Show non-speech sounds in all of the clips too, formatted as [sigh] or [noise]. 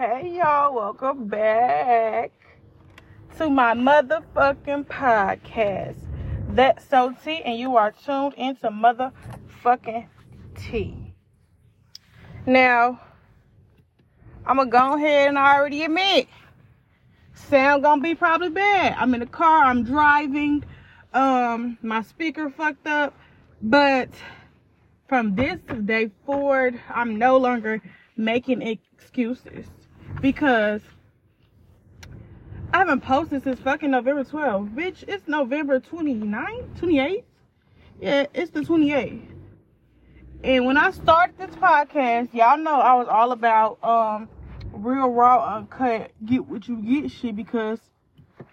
Hey y'all, welcome back to my motherfucking podcast. That's so T, and you are tuned into motherfucking T. Now, I'm gonna go ahead and I already admit, sound gonna be probably bad. I'm in the car, I'm driving, um, my speaker fucked up, but from this day forward, I'm no longer making excuses because I haven't posted since fucking November 12th. Bitch, it's November 29th, 28th? Yeah, it's the 28th. And when I started this podcast, y'all know I was all about um real raw uncut get what you get shit because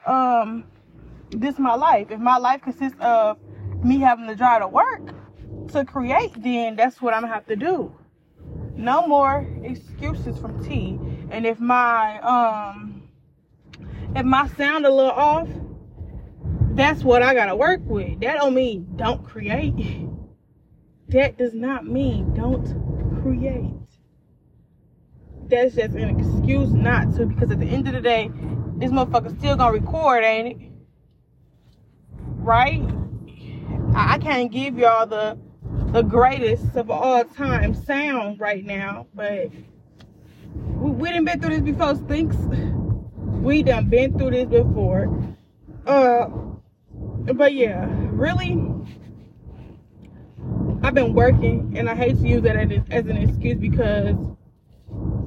um this is my life. If my life consists of me having to drive to work to create, then that's what I'm gonna have to do. No more excuses from T. And if my um if my sound a little off, that's what I gotta work with. That don't mean don't create. That does not mean don't create. That's just an excuse not to because at the end of the day, this motherfucker still gonna record, ain't it? Right? I can't give y'all the the greatest of all time sound right now, but we, we done been through this before, Stinks. We done been through this before. Uh, but yeah, really, I've been working, and I hate to use that as, as an excuse because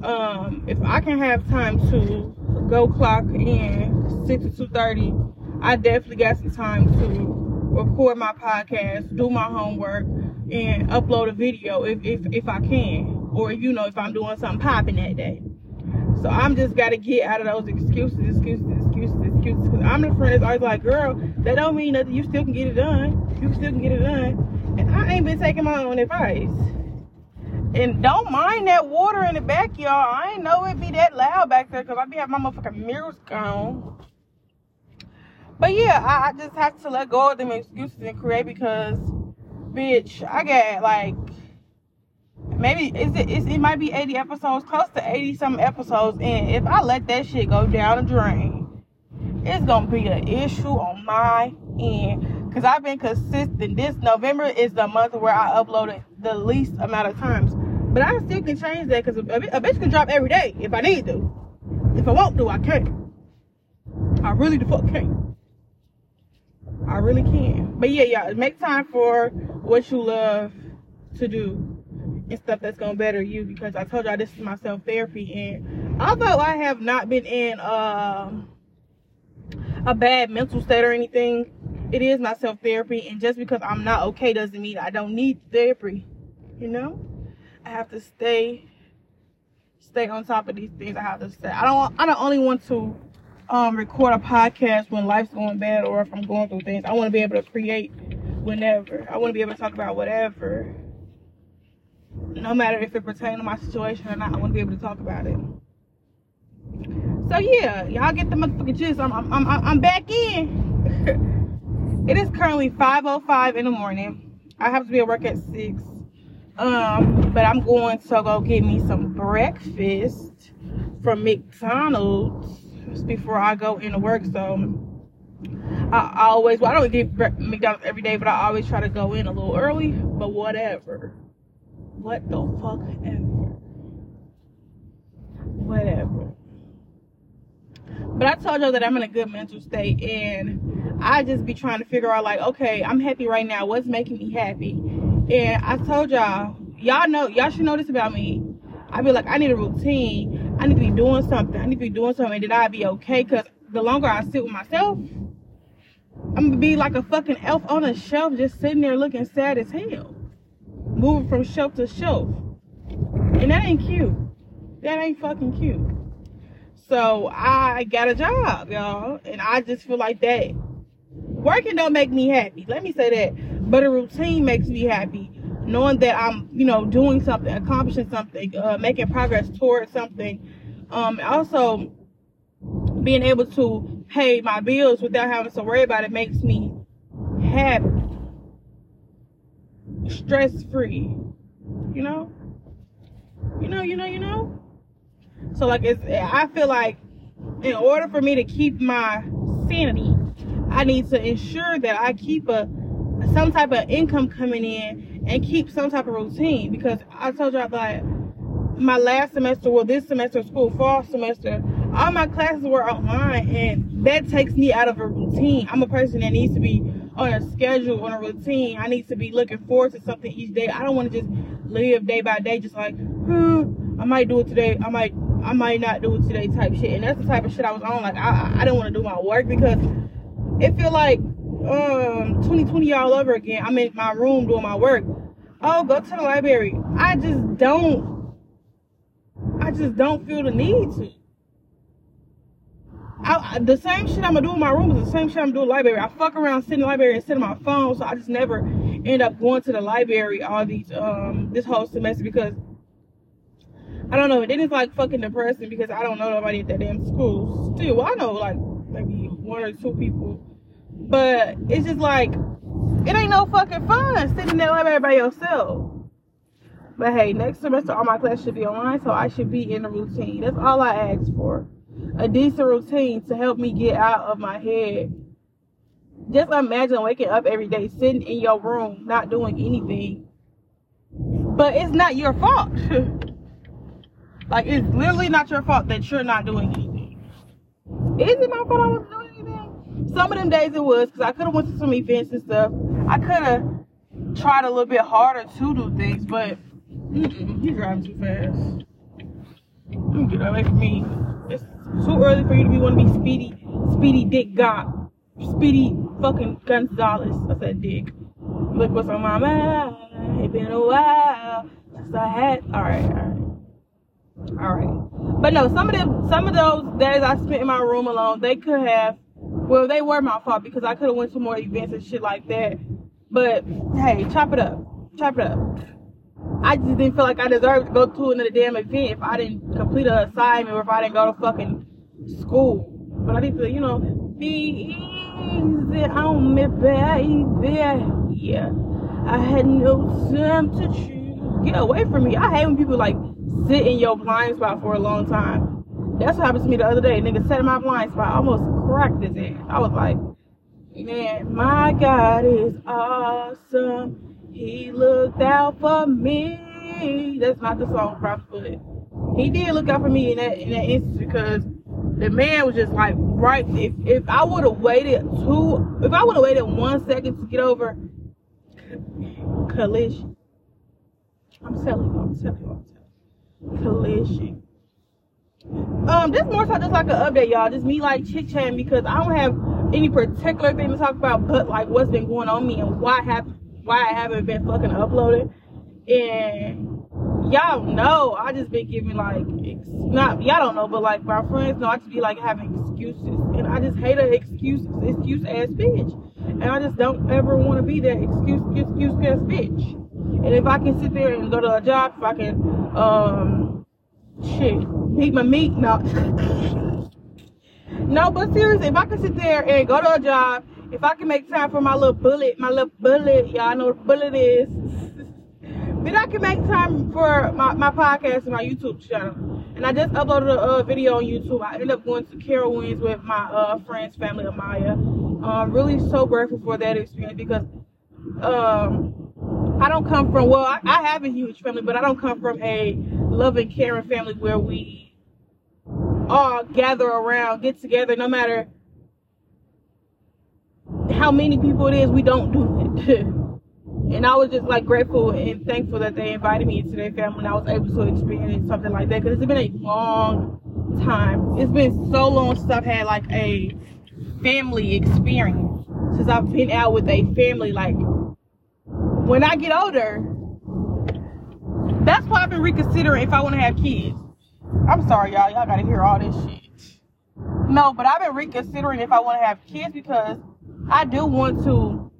um, if I can have time to go clock in six to two thirty, I definitely got some time to record my podcast, do my homework, and upload a video if if, if I can, or you know if I'm doing something popping that day. So I'm just gotta get out of those excuses, excuses, excuses, excuses. Cause I'm the friend that's always like, girl, that don't mean nothing. You still can get it done. You still can get it done. And I ain't been taking my own advice. And don't mind that water in the back, y'all. I ain't know it be that loud back there because I be having my motherfucking mirrors gone. But yeah, I, I just have to let go of them excuses and create because, bitch, I got like maybe is it it might be 80 episodes, close to 80 some episodes, and if I let that shit go down the drain, it's gonna be an issue on my end. Cause I've been consistent. This November is the month where I uploaded the least amount of times. But I still can change that because a, a bitch can drop every day if I need to. If I want to, I can. I really the fuck can. I really can. But yeah, yeah, make time for what you love to do and stuff that's gonna better you because I told y'all this is my self therapy and although I have not been in uh, a bad mental state or anything, it is my self therapy and just because I'm not okay doesn't mean I don't need therapy. You know? I have to stay stay on top of these things I have to stay. I don't I don't only want to um, record a podcast when life's going bad or if I'm going through things. I want to be able to create whenever. I want to be able to talk about whatever no matter if it pertains to my situation or not, I want to be able to talk about it. So yeah, y'all get the motherfucking gist. I'm I'm I'm, I'm back in. [laughs] it is currently 5:05 in the morning. I have to be at work at six. Um, but I'm going to go get me some breakfast from McDonald's before I go into work. So I always, well, I don't get McDonald's every day, but I always try to go in a little early. But whatever. What the fuck ever. Whatever. But I told y'all that I'm in a good mental state and I just be trying to figure out like, okay, I'm happy right now. What's making me happy? And I told y'all, y'all know, y'all should know this about me. I be like, I need a routine. I need to be doing something. I need to be doing something and then I'll be okay. Cause the longer I sit with myself, I'm gonna be like a fucking elf on a shelf just sitting there looking sad as hell moving from shelf to shelf. And that ain't cute. That ain't fucking cute. So I got a job, y'all. And I just feel like that. Working don't make me happy. Let me say that. But a routine makes me happy. Knowing that I'm, you know, doing something, accomplishing something, uh, making progress towards something. Um, also being able to pay my bills without having to worry about it makes me happy stress free. You know? You know, you know, you know? So like it's I feel like in order for me to keep my sanity, I need to ensure that I keep a some type of income coming in and keep some type of routine because I told y'all that my last semester, well this semester school, fall semester, all my classes were online and that takes me out of a routine. I'm a person that needs to be on a schedule, on a routine. I need to be looking forward to something each day. I don't want to just live day by day, just like, hmm, I might do it today. I might, I might not do it today type shit. And that's the type of shit I was on. Like, I, I didn't want to do my work because it feel like, um, 2020 all over again. I'm in my room doing my work. Oh, go to the library. I just don't, I just don't feel the need to. I, the same shit I'm gonna do in my room is the same shit I'm doing in the library. I fuck around sitting in the library and sitting on my phone, so I just never end up going to the library all these um this whole semester because I don't know. Then it's like fucking depressing because I don't know nobody at that damn school. Still, I know like maybe one or two people, but it's just like it ain't no fucking fun sitting in that library by yourself. But hey, next semester all my classes should be online, so I should be in a routine. That's all I ask for a decent routine to help me get out of my head. Just imagine waking up every day, sitting in your room, not doing anything. But it's not your fault. [laughs] like, it's literally not your fault that you're not doing anything. Is it my fault I wasn't doing? Some of them days it was, because I could have went to some events and stuff. I could have tried a little bit harder to do things, but mm-mm, you driving too fast. You get away from me. It's too early for you to be want to be speedy, speedy Dick God, speedy fucking Gonzalez. I said Dick. Look what's on my mind. It's been a while since I had. All right, all right, all right. But no, some of them, some of those days I spent in my room alone, they could have. Well, they were my fault because I could have went to more events and shit like that. But hey, chop it up, chop it up. I just didn't feel like I deserved to go to another damn event if I didn't complete an assignment or if I didn't go to fucking school. But I need to, you know, be easy on me, baby. Yeah. I had no time to choose. Get away from me. I hate when people like sit in your blind spot for a long time. That's what happened to me the other day. Nigga sat in my blind spot. I almost cracked his ass. I was like, man, my God is awesome. He looked out for me. That's not the song, probably, but he did look out for me in that in that instance because the man was just like right. If if I would have waited two, if I would have waited one second to get over collision, I'm telling you, I'm telling you, I'm telling you, collision. Um, this more so just like an update, y'all. Just me like chit chatting because I don't have any particular thing to talk about, but like what's been going on me and why have why I haven't been fucking uploading. And y'all know I just been giving like not y'all don't know, but like my friends know I just be like having excuses, and I just hate an excuse excuse ass bitch, and I just don't ever want to be that excuse excuse ass bitch. And if I can sit there and go to a job, if I can um eat my meat, no. no, but seriously, if I can sit there and go to a job if I can make time for my little bullet, my little bullet, y'all know what bullet is. [laughs] then I can make time for my, my podcast and my YouTube channel. And I just uploaded a, a video on YouTube. I ended up going to Carowinds with my uh, friends, family, Amaya. I'm really so grateful for that experience because um, I don't come from, well, I, I have a huge family, but I don't come from a loving, caring family where we all gather around, get together, no matter how many people it is, we don't do it. [laughs] and I was just like grateful and thankful that they invited me into their family and I was able to experience something like that because it's been a long time. It's been so long since I've had like a family experience. Since I've been out with a family, like when I get older, that's why I've been reconsidering if I want to have kids. I'm sorry, y'all. Y'all gotta hear all this shit. No, but I've been reconsidering if I want to have kids because I do want to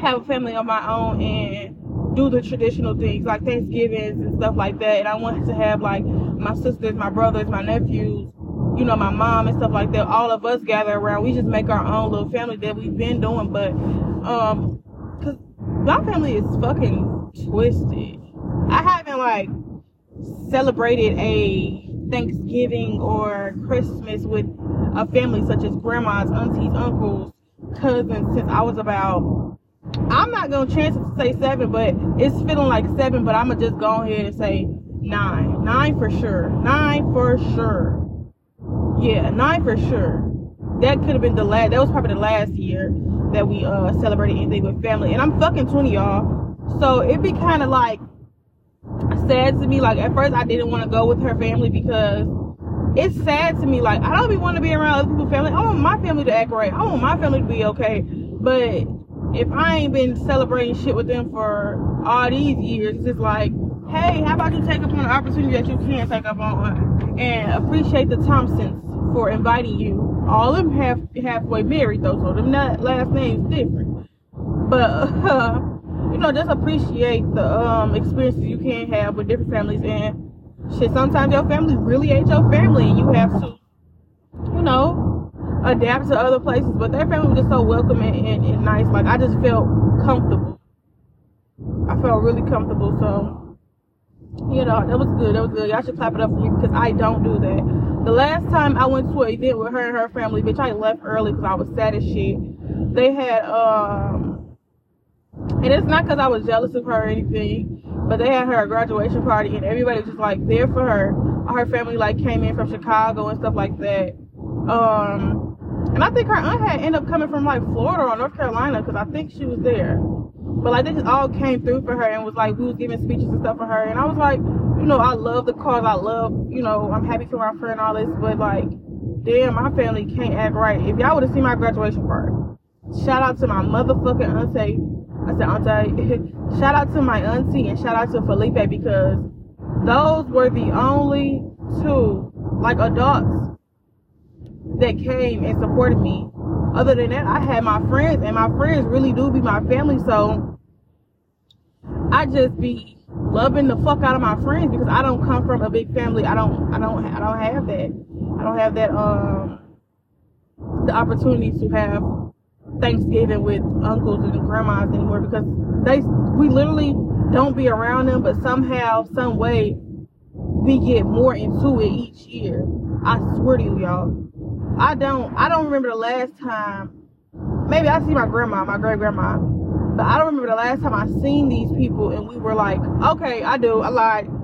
have a family of my own and do the traditional things like Thanksgivings and stuff like that. And I want to have like my sisters, my brothers, my nephews, you know, my mom and stuff like that. All of us gather around. We just make our own little family that we've been doing. But, um, cause my family is fucking twisted. I haven't like celebrated a Thanksgiving or Christmas with a family such as grandmas, aunties, uncles, cousins since I was about I'm not gonna chance to say seven, but it's feeling like seven, but I'm gonna just go ahead and say nine. Nine for sure. Nine for sure. Yeah, nine for sure. That could have been the last that was probably the last year that we uh celebrated anything with family. And I'm fucking 20 y'all. So it'd be kinda like sad to me. Like at first I didn't want to go with her family because it's sad to me. Like I don't even want to be around other people's family. I want my family to act right. I want my family to be okay. But if I ain't been celebrating shit with them for all these years, it's just like, hey, how about you take up on the opportunity that you can take up on and appreciate the Thompsons for inviting you. All of them half halfway married though, so them not last names different. But [laughs] uh, you know, just appreciate the um experiences you can have with different families and shit. Sometimes your family really ain't your family, and you have to, you know, adapt to other places. But their family was just so welcoming and, and nice. Like I just felt comfortable. I felt really comfortable. So, you know, that was good. That was good. Y'all should clap it up for me because I don't do that. The last time I went to an event with her and her family, bitch, I left early because I was sad as shit. They had um and it's not because I was jealous of her or anything, but they had her graduation party and everybody was just like there for her. Her family like came in from Chicago and stuff like that. Um, and I think her aunt had ended up coming from like Florida or North Carolina because I think she was there. But like they just all came through for her and was like we was giving speeches and stuff for her and I was like, you know, I love the cause, I love, you know, I'm happy for my friend all this, but like, damn, my family can't act right. If y'all would have seen my graduation party, shout out to my motherfucking auntie I said, Auntie, [laughs] shout out to my auntie and shout out to Felipe because those were the only two, like adults, that came and supported me. Other than that, I had my friends, and my friends really do be my family. So I just be loving the fuck out of my friends because I don't come from a big family. I don't, I don't, I don't have that. I don't have that um the opportunity to have Thanksgiving with uncles and grandmas anymore because they we literally don't be around them, but somehow, some way, we get more into it each year. I swear to you, y'all. I don't I don't remember the last time. Maybe I see my grandma, my great grandma, but I don't remember the last time I seen these people and we were like, okay, I do. I lied.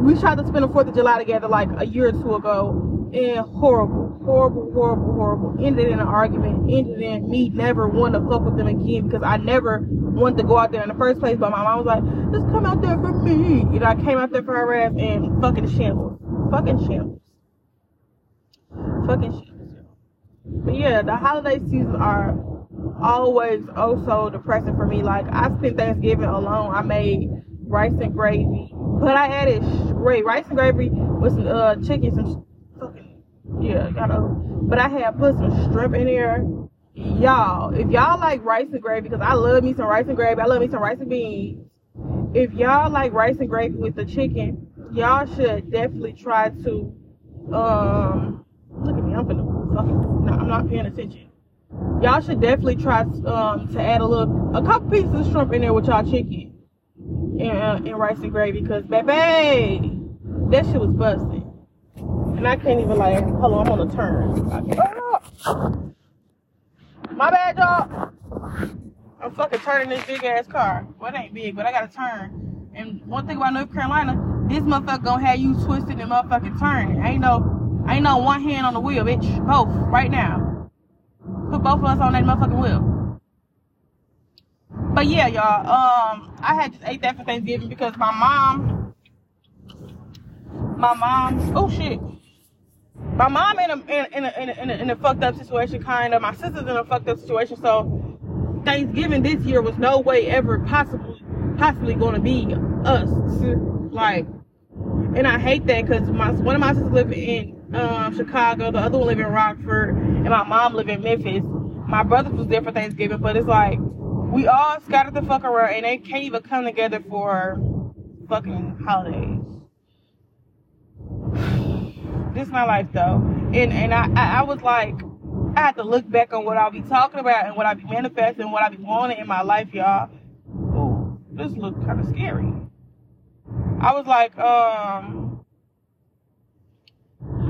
We tried to spend the Fourth of July together like a year or two ago, and horrible horrible, horrible, horrible. Ended in an argument. Ended in me never wanting to fuck with them again because I never wanted to go out there in the first place. But my mom was like, just come out there for me. You know, I came out there for her ass and fucking shambles. Fucking shambles. Fucking shambles. But yeah, the holiday seasons are always oh so depressing for me. Like I spent Thanksgiving alone. I made rice and gravy, but I added great rice and gravy with some uh, chicken, some fucking yeah, y'all know. But I had put some shrimp in there. Y'all, if y'all like rice and gravy, because I love me some rice and gravy. I love me some rice and beans. If y'all like rice and gravy with the chicken, y'all should definitely try to um look at me, I'm gonna fucking no, I'm not paying attention. Y'all should definitely try um to add a little a couple pieces of shrimp in there with y'all chicken and, uh, and rice and gravy because baby that shit was busting. And I can't even like, hold on, I'm on a turn. My bad, y'all. I'm fucking turning this big ass car. Well, it ain't big, but I gotta turn. And one thing about North Carolina, this motherfucker gonna have you twisted and motherfucking turning. Ain't no, ain't no one hand on the wheel, bitch. Both, right now. Put both of us on that motherfucking wheel. But yeah, y'all, um, I had just ate that for Thanksgiving because my mom, my mom, oh shit my mom in a in a, in a, in a, in a fucked up situation, kind of. My sister's in a fucked up situation, so Thanksgiving this year was no way ever possibly possibly going to be us. Like, and I hate that because my one of my sisters live in um, Chicago, the other one live in Rockford, and my mom live in Memphis. My brother was there for Thanksgiving, but it's like we all scattered the fuck around, and they can't even come together for fucking holidays [sighs] this is my life though. And and I, I, I was like, I had to look back on what I'll be talking about and what I'll be manifesting, and what I'll be wanting in my life, y'all. Ooh, this looked kind of scary. I was like, um,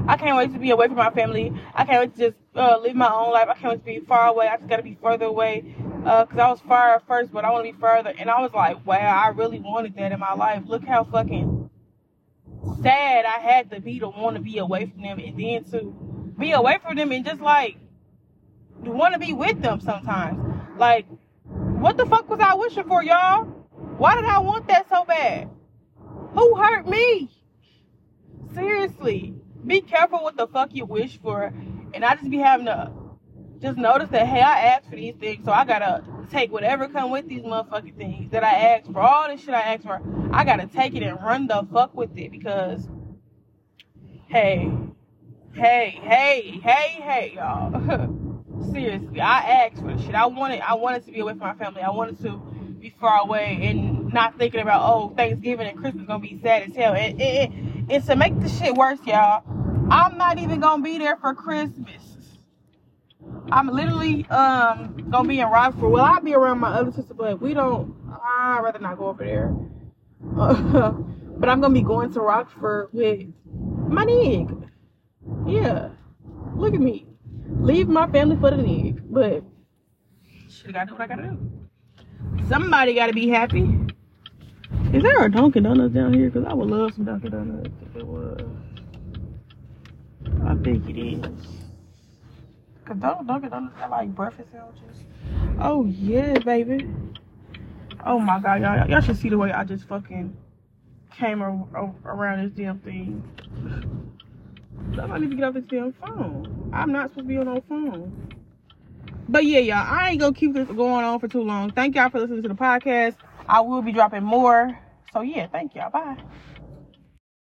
I can't wait to be away from my family. I can't wait to just uh, live my own life. I can't wait to be far away. I just gotta be further away. Uh, cause I was far at first, but I want to be further. And I was like, wow, I really wanted that in my life. Look how fucking sad I had to be to want to be away from them, and then to be away from them and just like want to be with them sometimes. Like, what the fuck was I wishing for, y'all? Why did I want that so bad? Who hurt me? Seriously, be careful what the fuck you wish for. And I just be having to just notice that, hey, I asked for these things, so I gotta take whatever come with these motherfucking things that I asked for. All this shit I asked for, I gotta take it and run the fuck with it because, hey, hey, hey, hey, hey, y'all. [laughs] Seriously, I asked for the shit. I wanted, I wanted to be away from my family. I wanted to be far away and not thinking about, oh, Thanksgiving and Christmas gonna be sad as hell. And, and, and to make the shit worse, y'all, I'm not even gonna be there for Christmas. I'm literally um gonna be in Rockford. Well, I'll be around my other sister, but we don't. I'd rather not go over there. [laughs] But I'm gonna be going to Rockford with my nigga. Yeah, look at me. Leave my family for the nigga, but shit, gotta do what I gotta do. Somebody gotta be happy. Is there a Dunkin' Donuts down here? Cause I would love some Dunkin' Donuts if it was. I think it is. Cause don't Dunkin' Donuts got like breakfast sandwiches. Oh yeah, baby. Oh my god, y'all y'all should see the way I just fucking came around this damn thing. Somebody need to get off this damn phone. I'm not supposed to be on no phone. But yeah, y'all, I ain't gonna keep this going on for too long. Thank y'all for listening to the podcast. I will be dropping more. So yeah, thank y'all. Bye.